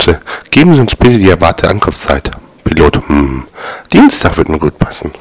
Antworte, geben Sie uns bitte die erwartete Ankunftszeit. Pilot, hm, Dienstag wird mir gut passen.